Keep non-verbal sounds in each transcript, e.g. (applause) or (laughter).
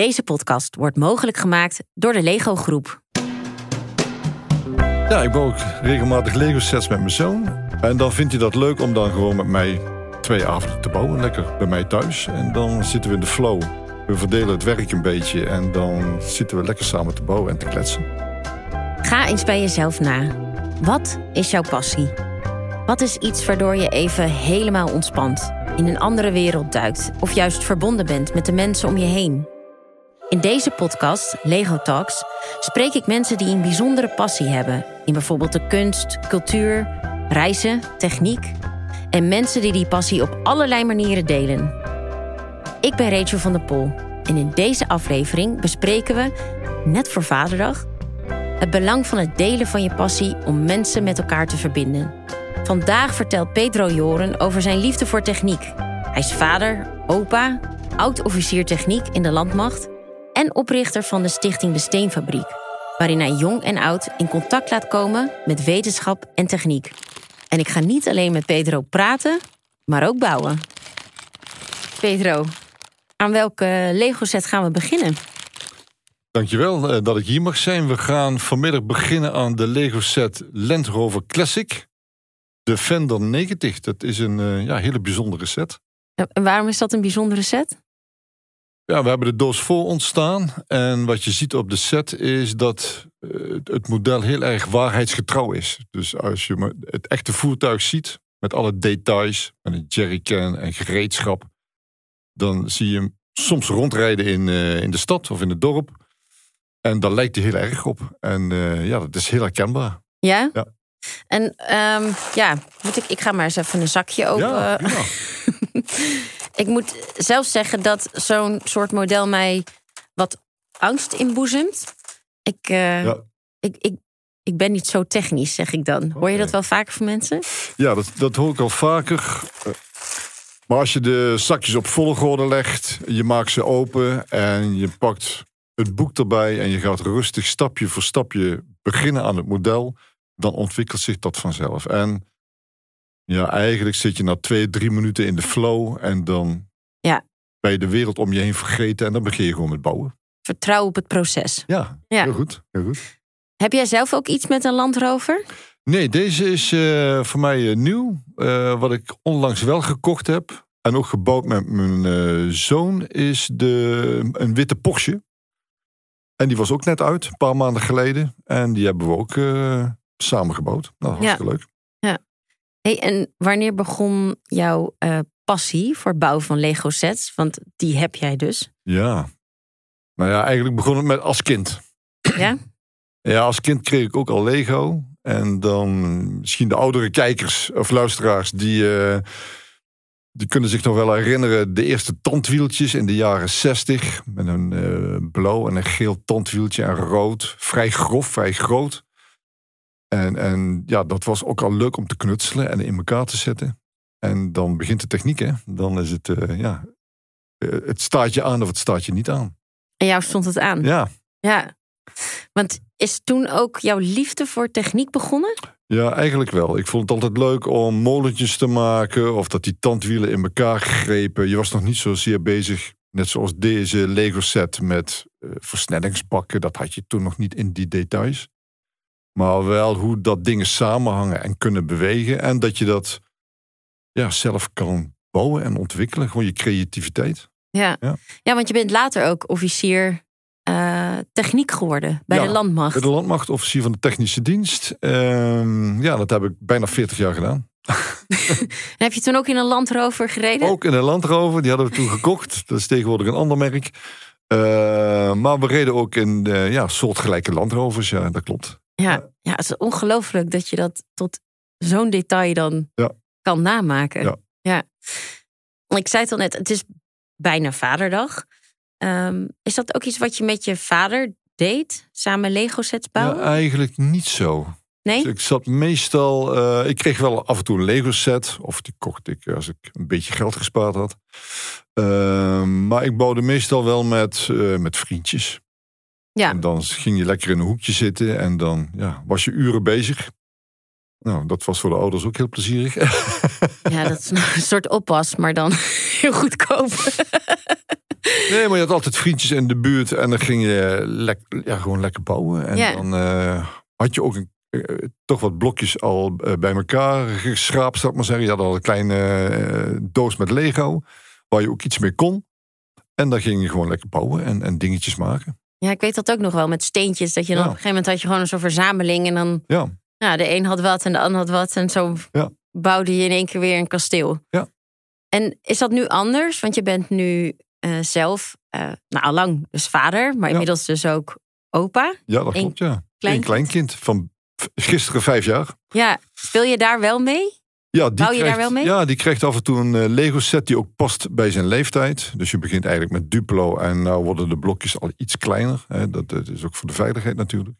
Deze podcast wordt mogelijk gemaakt door de Lego Groep. Ja, ik bouw ook regelmatig Lego sets met mijn zoon. En dan vindt hij dat leuk om dan gewoon met mij twee avonden te bouwen. Lekker bij mij thuis. En dan zitten we in de flow. We verdelen het werk een beetje. En dan zitten we lekker samen te bouwen en te kletsen. Ga eens bij jezelf na. Wat is jouw passie? Wat is iets waardoor je even helemaal ontspant, in een andere wereld duikt of juist verbonden bent met de mensen om je heen? In deze podcast, Lego Talks, spreek ik mensen die een bijzondere passie hebben in bijvoorbeeld de kunst, cultuur, reizen, techniek en mensen die die passie op allerlei manieren delen. Ik ben Rachel van der Pol en in deze aflevering bespreken we, net voor Vaderdag, het belang van het delen van je passie om mensen met elkaar te verbinden. Vandaag vertelt Pedro Joren over zijn liefde voor techniek. Hij is vader, opa, oud-officier techniek in de landmacht en oprichter van de stichting De Steenfabriek, waarin hij jong en oud in contact laat komen met wetenschap en techniek. En ik ga niet alleen met Pedro praten, maar ook bouwen. Pedro, aan welke Lego-set gaan we beginnen? Dankjewel eh, dat ik hier mag zijn. We gaan vanmiddag beginnen aan de Lego set Land Rover Classic. De Fender 90. Dat is een uh, ja, hele bijzondere set. En waarom is dat een bijzondere set? Ja, we hebben de doos voor ontstaan. En wat je ziet op de set is dat uh, het model heel erg waarheidsgetrouw is. Dus als je het echte voertuig ziet, met alle details, met een jerrycan en gereedschap, dan zie je hem soms rondrijden in, uh, in de stad of in het dorp. En daar lijkt hij heel erg op. En uh, ja, dat is heel herkenbaar. Ja? Ja. En um, ja, moet ik, ik ga maar eens even een zakje open. Ja, (laughs) ik moet zelf zeggen dat zo'n soort model mij wat angst inboezemt. Ik, uh, ja. ik, ik, ik ben niet zo technisch, zeg ik dan. Hoor je dat wel vaker van mensen? Ja, dat, dat hoor ik al vaker. Maar als je de zakjes op volgorde legt, je maakt ze open en je pakt het boek erbij en je gaat rustig stapje voor stapje beginnen aan het model, dan ontwikkelt zich dat vanzelf. En ja, eigenlijk zit je na twee, drie minuten in de flow en dan ja. ben je de wereld om je heen vergeten en dan begin je gewoon met bouwen. Vertrouw op het proces. Ja, Ja. heel goed. Heel goed. Heb jij zelf ook iets met een Land Rover? Nee, deze is eh, voor mij eh, nieuw. Eh, wat ik onlangs wel gekocht heb en ook gebouwd met mijn zoon is de, een witte Porsche. En die was ook net uit, een paar maanden geleden. En die hebben we ook samen gebouwd. Nou, hartstikke leuk. Hey, en wanneer begon jouw eh, passie voor het bouwen van Lego sets? Want die heb jij dus. Ja. Nou ja, eigenlijk begon het met als kind. Ja? Ja, als kind kreeg ik ook al Lego. En dan misschien de oudere kijkers of luisteraars die, eh, die kunnen zich nog wel herinneren. De eerste tandwieltjes in de jaren 60. Met een eh, blauw en een geel tandwieltje en rood. Vrij grof, vrij groot. En, en ja, dat was ook al leuk om te knutselen en in elkaar te zetten. En dan begint de techniek, hè. Dan is het, eh, ja, eh, het staat je aan of het staat je niet aan. En jou stond het aan? Ja, Ja. Want is toen ook jouw liefde voor techniek begonnen? Ja, eigenlijk wel. Ik vond het altijd leuk om molentjes te maken of dat die tandwielen in elkaar grepen. Je was nog niet zozeer bezig, net zoals deze Lego set met uh, versnellingsbakken. Dat had je toen nog niet in die details. Maar wel hoe dat dingen samenhangen en kunnen bewegen. En dat je dat ja, zelf kan bouwen en ontwikkelen. Gewoon je creativiteit. Ja. Ja. ja, want je bent later ook officier eh, techniek geworden bij Ja, de landmacht. Bij de landmacht, officier van de technische dienst. Ehm, ja, dat heb ik bijna 40 jaar gedaan. (laughs) En heb je toen ook in een Land Rover gereden? Ook in een Land Rover, die hadden we toen gekocht. Dat is tegenwoordig een ander merk. Eh, maar we reden ook in uh, ja, soortgelijke Land Rovers, ja, dat klopt. Ja, ja, het is ongelooflijk dat je dat tot zo'n detail dan Ja. kan namaken. Ja. ja. Ik zei het al net, het is bijna vaderdag. Ehm, is dat ook iets wat je met je vader deed? Samen Lego sets Ja, bouwen? eigenlijk niet zo. nee? Dus ik zat meestal, eh, ik kreeg wel af en toe een Lego set. Of die kocht ik als ik een beetje geld gespaard had. Ehm, maar ik bouwde meestal wel met, eh, met vriendjes. Ja. En dan ging je lekker in een hoekje zitten en dan ja, was je uren bezig. Nou, dat was voor de ouders ook heel plezierig. (laughs) Ja, dat is een soort oppas, maar dan (laughs) heel goedkoop. (laughs) Nee, maar je had altijd vriendjes in de buurt en dan ging je lek, ja, gewoon lekker bouwen. En Ja. dan eh, had je ook een, eh, toch wat blokjes al eh, bij elkaar geschraapt, zou ik maar zeggen. Je had al een kleine doos met Lego, waar je ook iets mee kon. En dan ging je gewoon lekker bouwen en, en dingetjes maken. Ja, ik weet dat ook nog wel met steentjes. Dat je dan Ja. op een gegeven moment had je gewoon zo'n verzameling. En dan, Ja, ja, de een had wat en de ander had wat. En zo Ja. bouwde je in één keer weer een kasteel. Ja. En is dat nu anders? Want je bent nu eh, zelf, eh nou allang dus vader. Maar inmiddels dus ook opa. ja dat Eén klopt, ja. kleinkind? Een kleinkind van gisteren vijf jaar. Ja, speel je daar wel mee? Ja, die Bouw je daar krijgt, wel mee? Ja, die krijgt af en toe een eh, Lego set die ook past bij zijn leeftijd. Dus je begint eigenlijk met Duplo en nou worden de blokjes al iets kleiner. Hè. Dat, is ook voor de veiligheid natuurlijk.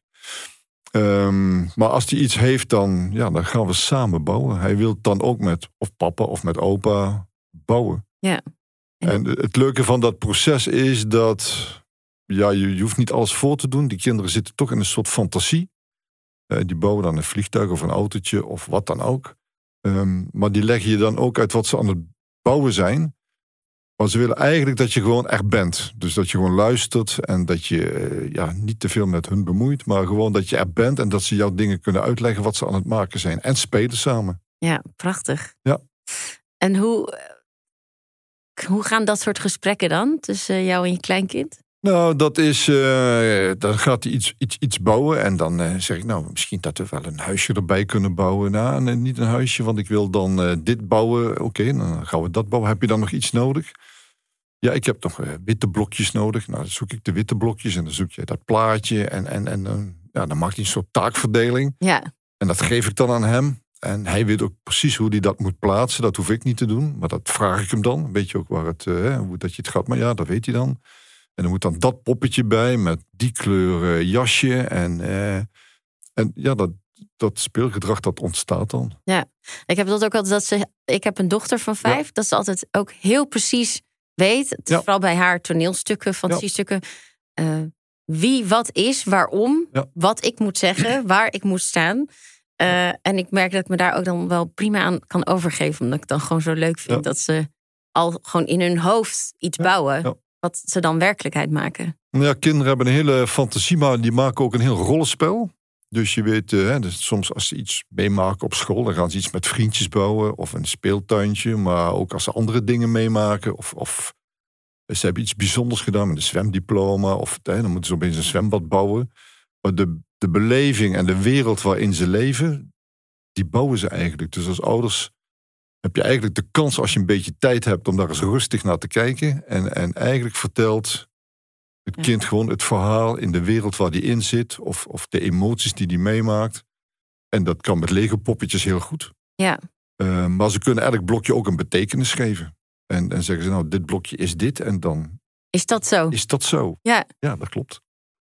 Ehm, maar als hij iets heeft, dan, ja, dan gaan we samen bouwen. Hij wil dan ook met of papa of met opa bouwen. Ja. En- het leuke van dat proces is dat ja, je, je hoeft niet alles voor te doen. Die kinderen zitten toch in een soort fantasie. Eh, die bouwen dan een vliegtuig of een autootje of wat dan ook. Ehm, maar die leggen je dan ook uit wat ze aan het bouwen zijn. Maar ze willen eigenlijk dat je gewoon echt bent. Dus dat je gewoon luistert en dat je eh, ja, niet te veel met hun bemoeit. Maar gewoon dat je er bent en dat ze jouw dingen kunnen uitleggen wat ze aan het maken zijn. En spelen samen. Ja, prachtig. Ja. En hoe, eh, hoe gaan dat soort gesprekken dan tussen jou en je kleinkind? Nou, dat is. eh, dan gaat hij iets, iets, iets bouwen. En dan eh, zeg ik, nou, misschien dat we wel een huisje erbij kunnen bouwen. Nou, nee, niet een huisje, want ik wil dan eh, dit bouwen. Oké, dan gaan we dat bouwen. Heb je dan nog iets nodig? Ja, ik heb nog witte blokjes nodig. Nou, dan zoek ik de witte blokjes en dan zoek je dat plaatje. En, en, en ja, dan maakt hij een soort taakverdeling. Ja, En dat geef ik dan aan hem. En hij weet ook precies hoe hij dat moet plaatsen. Dat hoef ik niet te doen. Maar dat vraag ik hem dan. Weet je ook waar het, hoe dat je het gaat. Maar ja, dat weet hij dan. En er moet dan dat poppetje bij met die kleur eh, jasje. En, eh, en ja, dat, dat speelgedrag dat ontstaat dan. ik heb dat ook altijd. Dat ze, ik heb een dochter van vijf. Dat ze altijd ook heel precies weet. Ja. vooral bij haar toneelstukken, fantasiestukken. eh, wie wat is, waarom, Ja. wat ik moet zeggen, (clears throat) waar ik moet staan. En ik merk dat ik me daar ook dan wel prima aan kan overgeven. Omdat ik het dan gewoon zo leuk vind Ja. dat ze al gewoon in hun hoofd iets Ja, bouwen. Wat ze dan werkelijkheid maken. Ja, kinderen hebben een hele fantasie, maar die maken ook een heel rollenspel. Dus je weet, eh, hè, dus soms als ze iets meemaken op school, dan gaan ze iets met vriendjes bouwen of een speeltuintje. Maar ook als ze andere dingen meemaken of, of ze hebben iets bijzonders gedaan met een zwemdiploma of hè, dan moeten ze opeens een zwembad bouwen. Maar de, de beleving en de wereld waarin ze leven, die bouwen ze eigenlijk. Dus als ouders heb je eigenlijk de kans als je een beetje tijd hebt om daar eens rustig naar te kijken. En, en eigenlijk vertelt het Ja. kind gewoon het verhaal in de wereld waar die in zit. Of, of de emoties die die meemaakt. En dat kan met Lego poppetjes heel goed. Ja. Eh, maar ze kunnen elk blokje ook een betekenis geven. En, en zeggen ze nou, dit blokje is dit. En dan Is dat zo? is dat zo. Ja. Ja, dat klopt.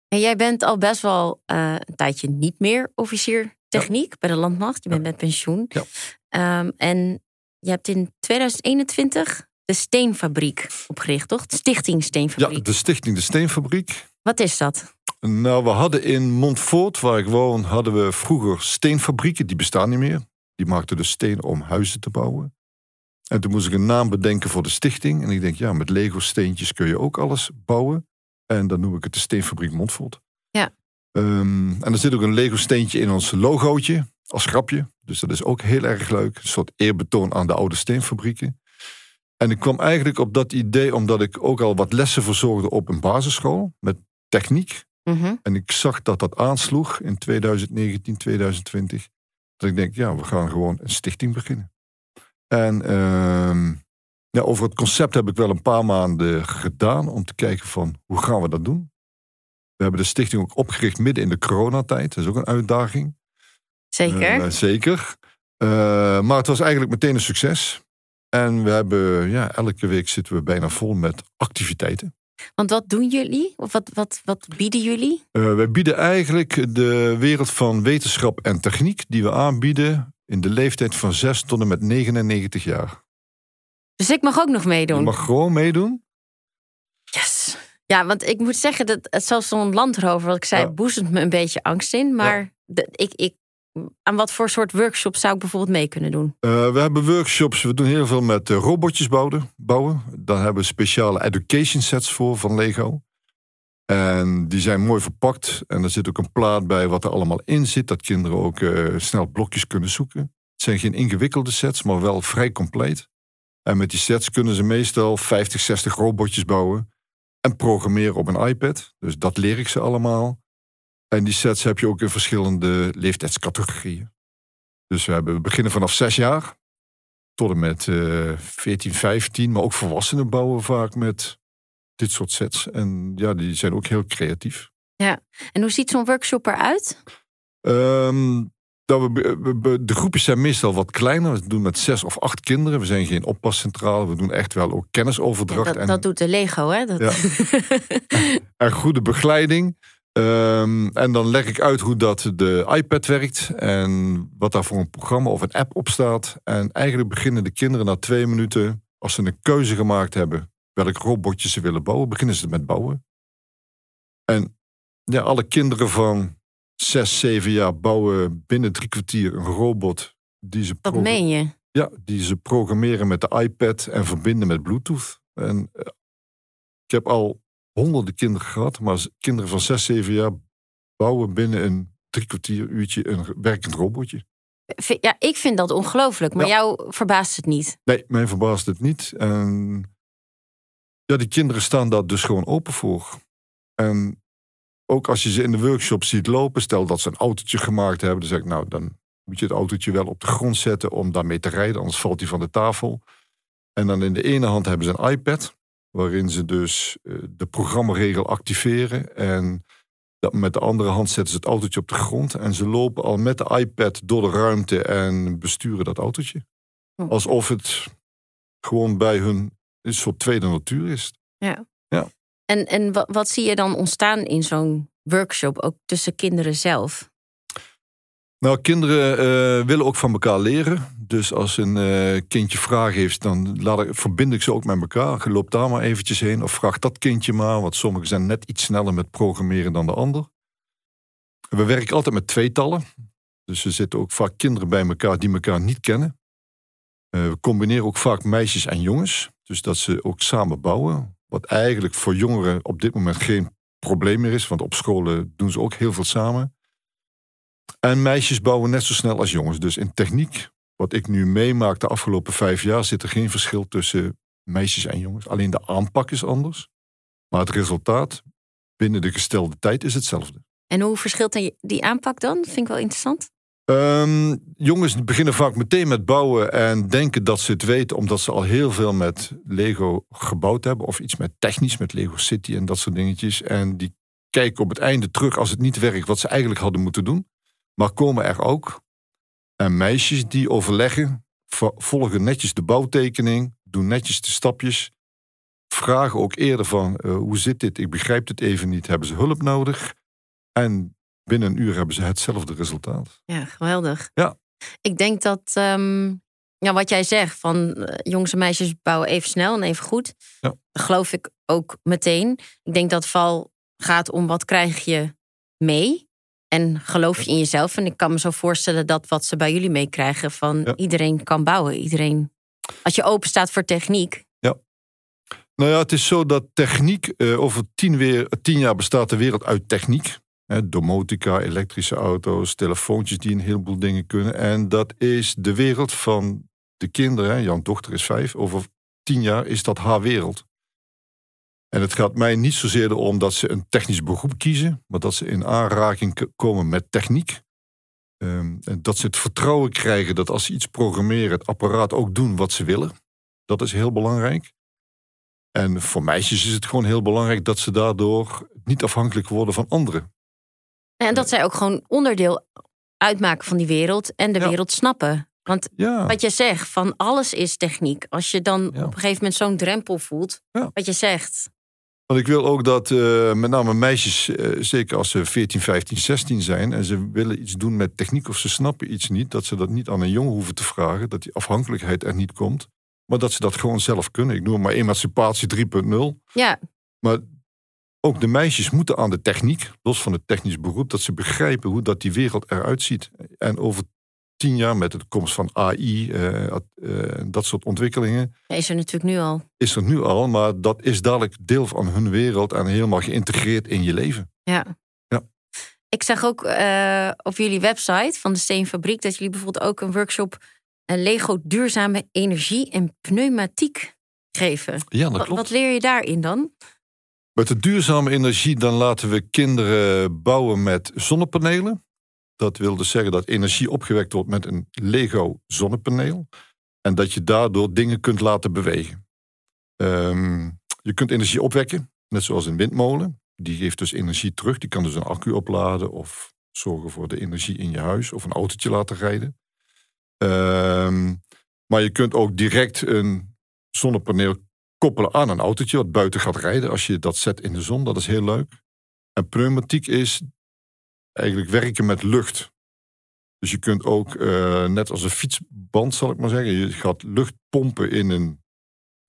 En jij bent al best wel eh, een tijdje niet meer officier techniek bij de landmacht. Je bent met pensioen. Ja. Ehm, en je hebt in 2021 de Steenfabriek opgericht, toch? Stichting Ja, Steenfabriek. de Stichting De Steenfabriek. Wat is dat? Nou, we hadden in Montfort, waar ik woon, hadden we vroeger steenfabrieken. Die bestaan niet meer. Die maakten dus steen om huizen te bouwen. En toen moest ik een naam bedenken voor de stichting. En ik denk, ja, met Lego steentjes kun je ook alles bouwen. En dan noem ik het de Steenfabriek Montfort. Ehm, en er zit ook een Lego steentje in ons logootje, als grapje. Dus dat is ook heel erg leuk. Een soort eerbetoon aan de oude steenfabrieken. En ik kwam eigenlijk op dat idee omdat ik ook al wat lessen verzorgde op een basisschool. Met techniek. Mhm. En ik zag dat dat aansloeg in 2019, 2020. Dat ik denk, ja, we gaan gewoon een stichting beginnen. En ehm, ja, over het concept heb ik wel een paar maanden gedaan om te kijken van hoe gaan we dat doen. We hebben de stichting ook opgericht midden in de coronatijd. Dat is ook een uitdaging. Zeker. Eh, zeker. Eh, maar het was eigenlijk meteen een succes. En we hebben, ja, elke week zitten we bijna vol met activiteiten. Want wat doen jullie? Of wat, wat, wat bieden jullie? Eh, wij bieden eigenlijk de wereld van wetenschap en techniek die we aanbieden in de leeftijd van 6 tot en met 99 jaar. Dus ik mag ook nog Je meedoen. mag gewoon meedoen. Yes. Ja, want ik moet zeggen dat het zelfs zo'n landrover, wat ik zei, Ja. boezemt me een beetje angst in. Maar de- ik, ik aan wat voor soort workshops zou ik bijvoorbeeld mee kunnen doen? Uh, we hebben workshops, we doen heel veel met uh, robotjes bouwen, bouwen. Daar hebben we speciale education sets voor van Lego. En die zijn mooi verpakt. En er zit ook een plaat bij wat er allemaal in zit. Dat kinderen ook uh, snel blokjes kunnen zoeken. Het zijn geen ingewikkelde sets, maar wel vrij compleet. En met die sets kunnen ze meestal 50, 60 robotjes bouwen. En programmeren op een iPad. Dus dat leer ik ze allemaal. En die sets heb je ook in verschillende leeftijdscategorieën. Dus we, hebben, we beginnen vanaf zes jaar tot en met uh, 14, 15. Maar ook volwassenen bouwen vaak met dit soort sets. En ja, die zijn ook heel creatief. Ja, en hoe ziet zo'n workshop eruit? Um, nou, we, de groepjes zijn meestal wat kleiner. We doen met zes of acht kinderen. We zijn geen oppascentrale. We doen echt wel ook kennisoverdracht. dat, en, dat doet de Lego, hè? Dat... Ja. (laughs) en goede begeleiding. Um, en dan leg ik uit hoe dat de iPad werkt en wat daar voor een programma of een app op staat. En eigenlijk beginnen de kinderen na twee minuten, als ze een keuze gemaakt hebben welk robotje ze willen bouwen, beginnen ze met bouwen. En ja, alle kinderen van zes, zeven jaar bouwen binnen drie kwartier een robot die ze. Wat meen je? Ja, die ze programmeren met de iPad en verbinden met Bluetooth. En uh, ik heb al honderden kinderen gehad, maar kinderen van 6, 7 jaar bouwen binnen een drie kwartier uurtje een werkend robotje. Ja, ik vind dat ongelooflijk, maar jou verbaast het niet. Nee, mij verbaast het niet. En ja, die kinderen staan daar dus gewoon open voor. En ook als je ze in de workshop ziet lopen, stel dat ze een autootje gemaakt hebben, dan zeg ik, nou, dan moet je het autootje wel op de grond zetten om daarmee te rijden, anders valt hij van de tafel. En dan in de ene hand hebben ze een iPad waarin ze dus uh, de programmaregel activeren. En dat met de andere hand zetten ze het autootje op de grond. En ze lopen al met de iPad door de ruimte en besturen dat autootje. Hm. Alsof het gewoon bij hun een soort tweede natuur is. Ja. En, en wat, zie je dan ontstaan in zo'n workshop, ook tussen kinderen zelf? Nou, kinderen uh, willen ook van elkaar leren. Dus als een uh, kindje vragen heeft, dan laat ik, verbind ik ze ook met elkaar. Loop daar maar eventjes heen of vraag dat kindje maar. Want sommigen zijn net iets sneller met programmeren dan de ander. We werken altijd met tweetallen. Dus er zitten ook vaak kinderen bij elkaar die elkaar niet kennen. Uh, we combineren ook vaak meisjes en jongens. Dus dat ze ook samen bouwen. Wat eigenlijk voor jongeren op dit moment geen probleem meer is. Want op scholen doen ze ook heel veel samen. En meisjes bouwen net zo snel als jongens. Dus in techniek, wat ik nu meemaak de afgelopen vijf jaar, zit er geen verschil tussen meisjes en jongens. Alleen de aanpak is anders. Maar het resultaat binnen de gestelde tijd is hetzelfde. En hoe verschilt die aanpak dan? Dat vind ik wel interessant. Um, jongens beginnen vaak meteen met bouwen en denken dat ze het weten, omdat ze al heel veel met Lego gebouwd hebben. Of iets met technisch, met Lego City en dat soort dingetjes. En die kijken op het einde terug als het niet werkt wat ze eigenlijk hadden moeten doen. Maar komen er ook en meisjes die overleggen, volgen netjes de bouwtekening, doen netjes de stapjes. Vragen ook eerder van uh, hoe zit dit? Ik begrijp het even niet. Hebben ze hulp nodig? En binnen een uur hebben ze hetzelfde resultaat. Ja, geweldig. Ja. Ik denk dat um, ja, wat jij zegt, van uh, jongens en meisjes bouwen even snel en even goed. Ja. Dat geloof ik ook meteen. Ik denk dat het vooral gaat om wat krijg je mee. En geloof je in jezelf? En ik kan me zo voorstellen dat wat ze bij jullie meekrijgen, van iedereen kan bouwen. Iedereen, als je open staat voor techniek. Ja. Nou ja, het is zo dat techniek, uh, over tien, weer, tien jaar bestaat de wereld uit techniek. Domotica, elektrische auto's, telefoontjes die een heleboel dingen kunnen. En dat is de wereld van de kinderen. Jan dochter is vijf. Over tien jaar is dat haar wereld. En het gaat mij niet zozeer erom dat ze een technisch beroep kiezen, maar dat ze in aanraking komen met techniek. Um, en dat ze het vertrouwen krijgen dat als ze iets programmeren, het apparaat ook doen wat ze willen. Dat is heel belangrijk. En voor meisjes is het gewoon heel belangrijk dat ze daardoor niet afhankelijk worden van anderen. En dat zij ook gewoon onderdeel uitmaken van die wereld en de wereld snappen. Want wat je zegt, van alles is techniek. Als je dan op een gegeven moment zo'n drempel voelt, wat je zegt, want ik wil ook dat uh, met name meisjes, uh, zeker als ze 14, 15, 16 zijn en ze willen iets doen met techniek of ze snappen iets niet, dat ze dat niet aan een jongen hoeven te vragen, dat die afhankelijkheid er niet komt, maar dat ze dat gewoon zelf kunnen. Ik noem maar emancipatie 3.0. Ja. Maar ook de meisjes moeten aan de techniek, los van het technisch beroep, dat ze begrijpen hoe dat die wereld eruit ziet. En over tien jaar met de komst van AI, uh, uh, dat soort ontwikkelingen. Is er natuurlijk nu al. Is er nu al, maar dat is dadelijk deel van hun wereld en helemaal geïntegreerd in je leven. Ja. Ja. Ik zag ook uh, op jullie website van de Steenfabriek dat jullie bijvoorbeeld ook een workshop een Lego duurzame energie en pneumatiek geven. Ja, dat wat, klopt. Wat leer je daarin dan? Met de duurzame energie dan laten we kinderen bouwen met zonnepanelen. Dat wil dus zeggen dat energie opgewekt wordt met een Lego zonnepaneel. En dat je daardoor dingen kunt laten bewegen. Um, je kunt energie opwekken, net zoals een windmolen. Die geeft dus energie terug. Die kan dus een accu opladen of zorgen voor de energie in je huis of een autootje laten rijden. Um, maar je kunt ook direct een zonnepaneel koppelen aan een autootje wat buiten gaat rijden als je dat zet in de zon. Dat is heel leuk. En pneumatiek is eigenlijk werken met lucht. Dus je kunt ook, uh, net als een fietsband zal ik maar zeggen, je gaat lucht pompen in een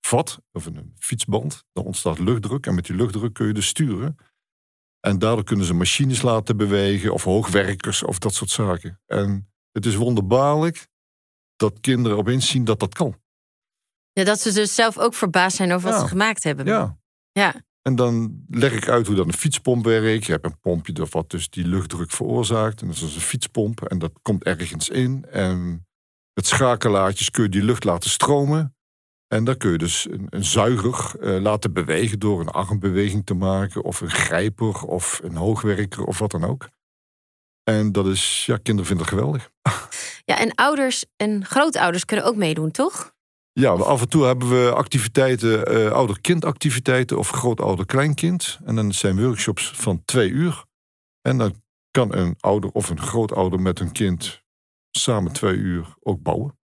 vat of in een fietsband. Dan ontstaat luchtdruk en met die luchtdruk kun je dus sturen. En daardoor kunnen ze machines laten bewegen of hoogwerkers of dat soort zaken. En het is wonderbaarlijk dat kinderen opeens zien dat dat kan. Ja, dat ze dus zelf ook verbaasd zijn over wat ze gemaakt hebben. Ja. Ja. En dan leg ik uit hoe dan een fietspomp werkt. Je hebt een pompje dat wat dus die luchtdruk veroorzaakt. En dat is dus een fietspomp. En dat komt ergens in. En met schakelaartjes kun je die lucht laten stromen. En dan kun je dus een, een zuiger eh, laten bewegen door een armbeweging te maken. Of een grijper of een hoogwerker of wat dan ook. En dat is, ja, kinderen vinden het geweldig. ja, en ouders en grootouders kunnen ook meedoen, toch? Ja, af en toe hebben we activiteiten, eh ouder-kindactiviteiten of grootouder-kleinkind. En dan zijn workshops van twee uur. En dan kan een ouder of een grootouder met een kind samen twee uur ook bouwen.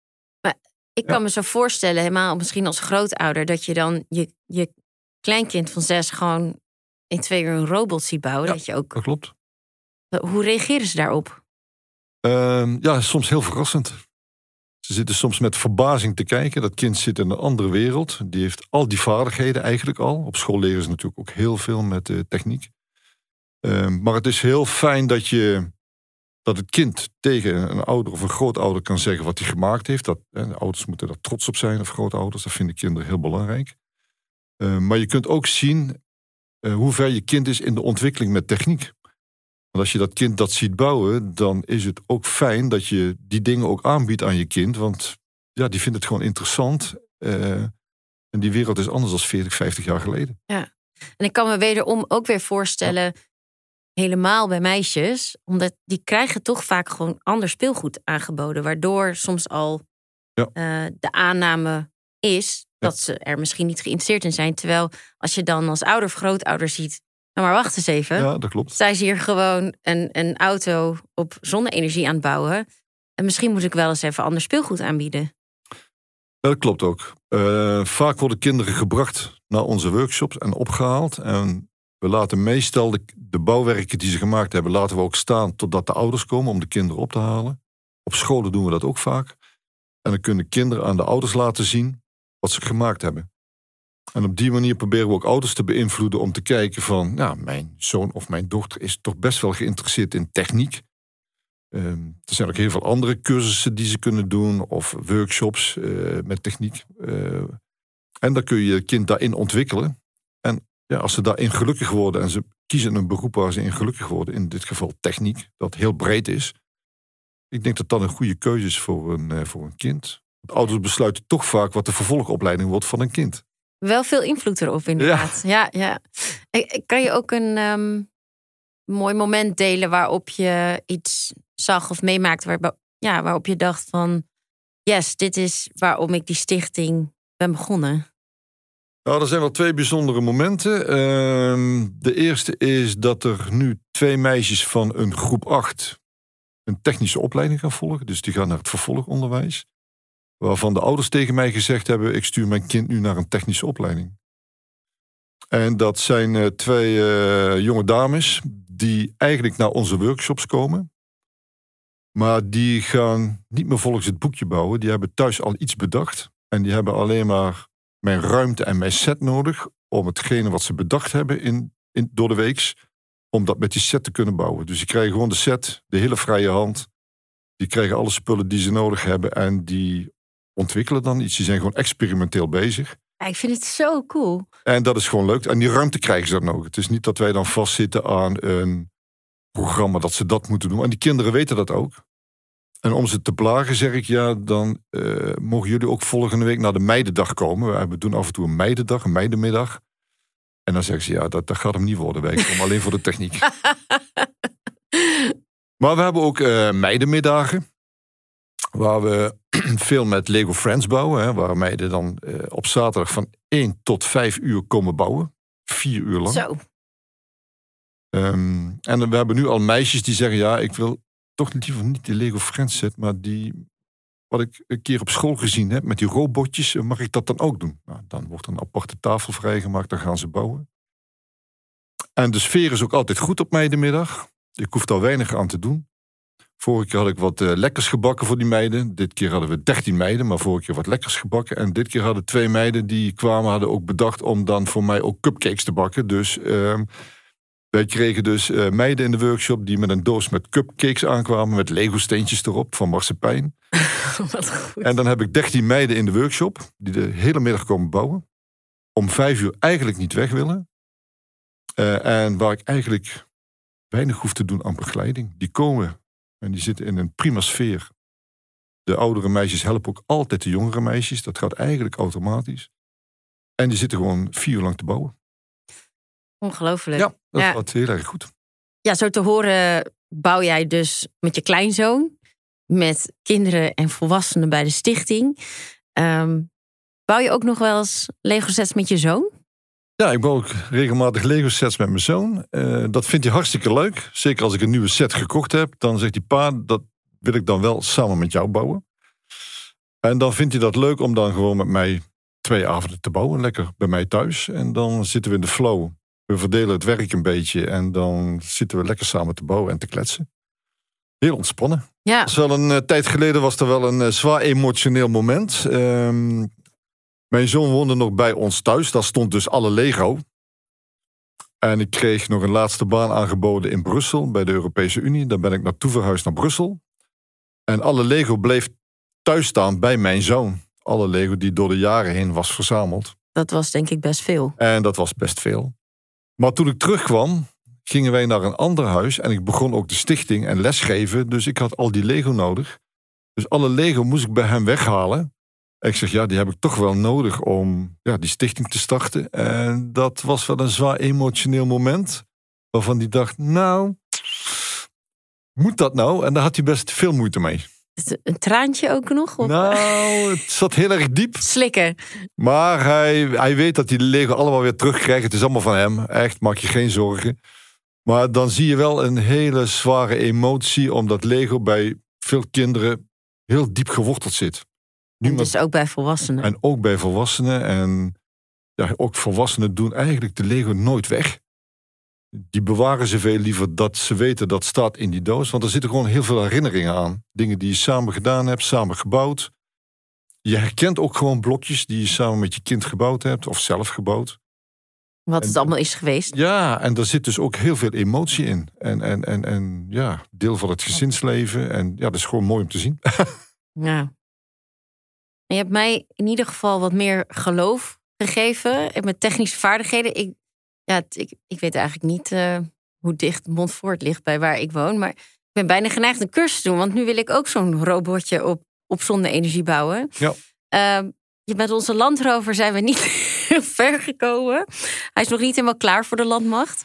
Ik kan me zo voorstellen, helemaal misschien als grootouder, dat je dan je, je kleinkind van zes gewoon in twee uur een robot ziet bouwen. Ja. Dat je ook, Dat klopt. hoe reageren ze daarop? Ehm, ja, soms heel verrassend. Ze zitten soms met verbazing te kijken. Dat kind zit in een andere wereld. Die heeft al die vaardigheden eigenlijk al. Op school leren ze natuurlijk ook heel veel met eh, techniek. Ehm, maar het is heel fijn dat, je, dat het kind tegen een ouder of een grootouder kan zeggen wat hij gemaakt heeft. Dat, de ouders moeten daar trots op zijn, of grootouders. Dat vinden kinderen heel belangrijk. Ehm, maar je kunt ook zien eh, hoe ver je kind is in de ontwikkeling met techniek. Want als je dat kind dat ziet bouwen, dan is het ook fijn dat je die dingen ook aanbiedt aan je kind. Want ja, die vindt het gewoon interessant. eh, en die wereld is anders dan 40, 50 jaar geleden. En ik kan me wederom ook weer voorstellen, helemaal bij meisjes, omdat die krijgen toch vaak gewoon ander speelgoed aangeboden, waardoor soms al Ja. eh, de aanname is dat ze er misschien niet geïnteresseerd in zijn. Terwijl als je dan als ouder of grootouder ziet, nou maar wacht eens even, Ja, dat klopt. zij is hier gewoon een, een auto op zonne-energie aan het bouwen. En misschien moet ik wel eens even ander speelgoed aanbieden. Dat klopt ook. Eh, vaak worden kinderen gebracht naar onze workshops en opgehaald. En we laten meestal de, de bouwwerken die ze gemaakt hebben, laten we ook staan totdat de ouders komen om de kinderen op te halen. Op scholen doen we dat ook vaak. En dan kunnen kinderen aan de ouders laten zien wat ze gemaakt hebben. En op die manier proberen we ook ouders te beïnvloeden om te kijken van, ja, mijn zoon of mijn dochter is toch best wel geïnteresseerd in techniek. Ehm, er zijn ook heel veel andere cursussen die ze kunnen doen of workshops eh, met techniek. Eh, en dan kun je je kind daarin ontwikkelen. En ja, als ze daarin gelukkig worden en ze kiezen een beroep waar ze in gelukkig worden, in dit geval techniek, dat heel breed is. Ik denk dat dat een goede keuze is voor een, eh, voor een kind. Ouders besluiten toch vaak wat de vervolgopleiding wordt van een kind. Wel veel invloed erop, inderdaad. Ja, ja. Kan je ook een ehm, mooi moment delen waarop je iets zag of meemaakte, waar, ja, waarop je dacht van, yes, dit is waarom ik die stichting ben begonnen. Nou, er zijn wel twee bijzondere momenten. Ehm, de eerste is dat er nu twee meisjes van een groep 8 een technische opleiding gaan volgen. Dus die gaan naar het vervolgonderwijs. Waarvan de ouders tegen mij gezegd hebben: ik stuur mijn kind nu naar een technische opleiding. En dat zijn eh, twee eh, jonge dames die eigenlijk naar onze workshops komen. Maar die gaan niet meer volgens het boekje bouwen. Die hebben thuis al iets bedacht. En die hebben alleen maar mijn ruimte en mijn set nodig om hetgene wat ze bedacht hebben in in, door de weeks. Om dat met die set te kunnen bouwen. Dus die krijgen gewoon de set, de hele vrije hand. Die krijgen alle spullen die ze nodig hebben. En die ontwikkelen dan iets. Die zijn gewoon experimenteel bezig. Ja, ik vind het zo cool. En dat is gewoon leuk. En die ruimte krijgen ze dan ook. Het is niet dat wij dan vastzitten aan een programma dat ze dat moeten doen. En die kinderen weten dat ook. En om ze te plagen zeg ik, ja, dan eh, mogen jullie ook volgende week naar de meidendag komen. We doen af en toe een meidendag, een meidenmiddag. En dan zeggen ze, ja, dat, dat gaat hem niet worden. Wij komen (laughs) alleen voor de techniek. maar we hebben ook uh, meidenmiddagen. Waar we (clears throat) veel met Lego Friends bouwen. Hè, waar meiden dan uh, op zaterdag van 1 tot 5 uur komen bouwen. Vier uur lang. Zo. Um, en we hebben nu al meisjes die zeggen: Ja, ik wil toch liever niet de Lego Friends set, maar die. Wat ik een keer op school gezien heb met die robotjes, mag ik dat dan ook doen? Nou, dan wordt een aparte tafel vrijgemaakt, dan gaan ze bouwen. En de sfeer is ook altijd goed op meidenmiddag. Ik hoef daar weinig aan te doen. Vorige keer had ik wat uh, lekkers gebakken voor die meiden. Dit keer hadden we 13 meiden, maar vorige keer wat lekkers gebakken. En dit keer hadden twee meiden die kwamen, hadden ook bedacht om dan voor mij ook cupcakes te bakken. Dus uh, wij kregen dus uh, meiden in de workshop die met een doos met cupcakes aankwamen met Lego-steentjes erop van marsepein. (laughs) Wat goed. En dan heb ik 13 meiden in de workshop die de hele middag komen bouwen. Om vijf uur eigenlijk niet weg willen. Uh, en waar ik eigenlijk weinig hoef te doen aan begeleiding. Die komen en die zitten in een prima sfeer. De oudere meisjes helpen ook altijd de jongere meisjes. Dat gaat eigenlijk automatisch. En die zitten gewoon vier uur lang te bouwen. Ongelooflijk. Ja, dat ja. gaat heel erg goed. Ja, zo te horen bouw jij dus met je kleinzoon, met kinderen en volwassenen bij de stichting. Um, bouw je ook nog wel eens Lego sets met je zoon? Ja, ik bouw ook regelmatig Lego sets met mijn zoon. Uh, dat vindt hij hartstikke leuk. Zeker als ik een nieuwe set gekocht heb, dan zegt hij pa, dat wil ik dan wel samen met jou bouwen. En dan vindt hij dat leuk om dan gewoon met mij twee avonden te bouwen, lekker bij mij thuis. En dan zitten we in de flow. We verdelen het werk een beetje en dan zitten we lekker samen te bouwen en te kletsen. Heel ontspannen. Ja. Wel een uh, tijd geleden was er wel een uh, zwaar emotioneel moment. Um, mijn zoon woonde nog bij ons thuis. Daar stond dus alle Lego. En ik kreeg nog een laatste baan aangeboden in Brussel bij de Europese Unie. Daar ben ik naartoe verhuisd naar Brussel. En alle Lego bleef thuis staan bij mijn zoon. Alle Lego die door de jaren heen was verzameld. Dat was denk ik best veel. En dat was best veel. Maar toen ik terugkwam, gingen wij naar een ander huis. En ik begon ook de stichting en lesgeven. Dus ik had al die Lego nodig. Dus alle Lego moest ik bij hem weghalen. Ik zeg, ja, die heb ik toch wel nodig om ja, die stichting te starten. En dat was wel een zwaar emotioneel moment. Waarvan hij dacht, nou, moet dat nou? En daar had hij best veel moeite mee. Een traantje ook nog? Of? Nou, het zat heel erg diep. Slikken. Maar hij, hij weet dat hij de Lego allemaal weer terugkrijgt. Het is allemaal van hem. Echt, maak je geen zorgen. Maar dan zie je wel een hele zware emotie, omdat Lego bij veel kinderen heel diep geworteld zit. Nu dus ook bij volwassenen. En ook bij volwassenen. En ja, ook volwassenen doen eigenlijk de Lego nooit weg. Die bewaren ze veel liever dat ze weten dat staat in die doos. Want er zitten gewoon heel veel herinneringen aan. Dingen die je samen gedaan hebt, samen gebouwd. Je herkent ook gewoon blokjes die je samen met je kind gebouwd hebt of zelf gebouwd. Wat het allemaal is geweest. Ja, en daar zit dus ook heel veel emotie in. En, en, en, en ja, deel van het gezinsleven. En ja, dat is gewoon mooi om te zien. (laughs) ja. Je hebt mij in ieder geval wat meer geloof gegeven. En met technische vaardigheden. Ik, ja, ik, ik weet eigenlijk niet uh, hoe dicht Montfort ligt bij waar ik woon. Maar ik ben bijna geneigd een cursus te doen. Want nu wil ik ook zo'n robotje op, op zonne-energie bouwen. Ja. Uh, met onze landrover zijn we niet (laughs) heel ver gekomen. Hij is nog niet helemaal klaar voor de landmacht.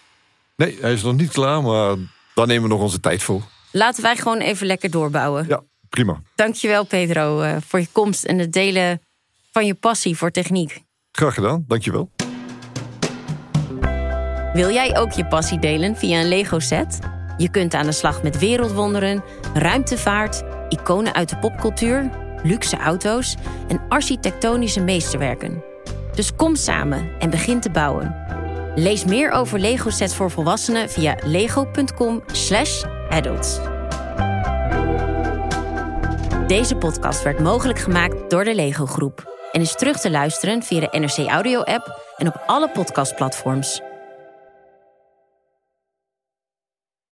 Nee, hij is nog niet klaar, maar daar nemen we nog onze tijd voor. Laten wij gewoon even lekker doorbouwen. Ja, prima. Dankjewel Pedro uh, voor je komst en het delen van je passie voor techniek. Graag gedaan, dankjewel. Wil jij ook je passie delen via een Lego set? Je kunt aan de slag met wereldwonderen, ruimtevaart, iconen uit de popcultuur, luxe auto's en architectonische meesterwerken. Dus kom samen en begin te bouwen. Lees meer over Lego sets voor volwassenen via lego.com/adults. Deze podcast werd mogelijk gemaakt door de Lego Groep en is terug te luisteren via de NRC Audio app en op alle podcastplatforms.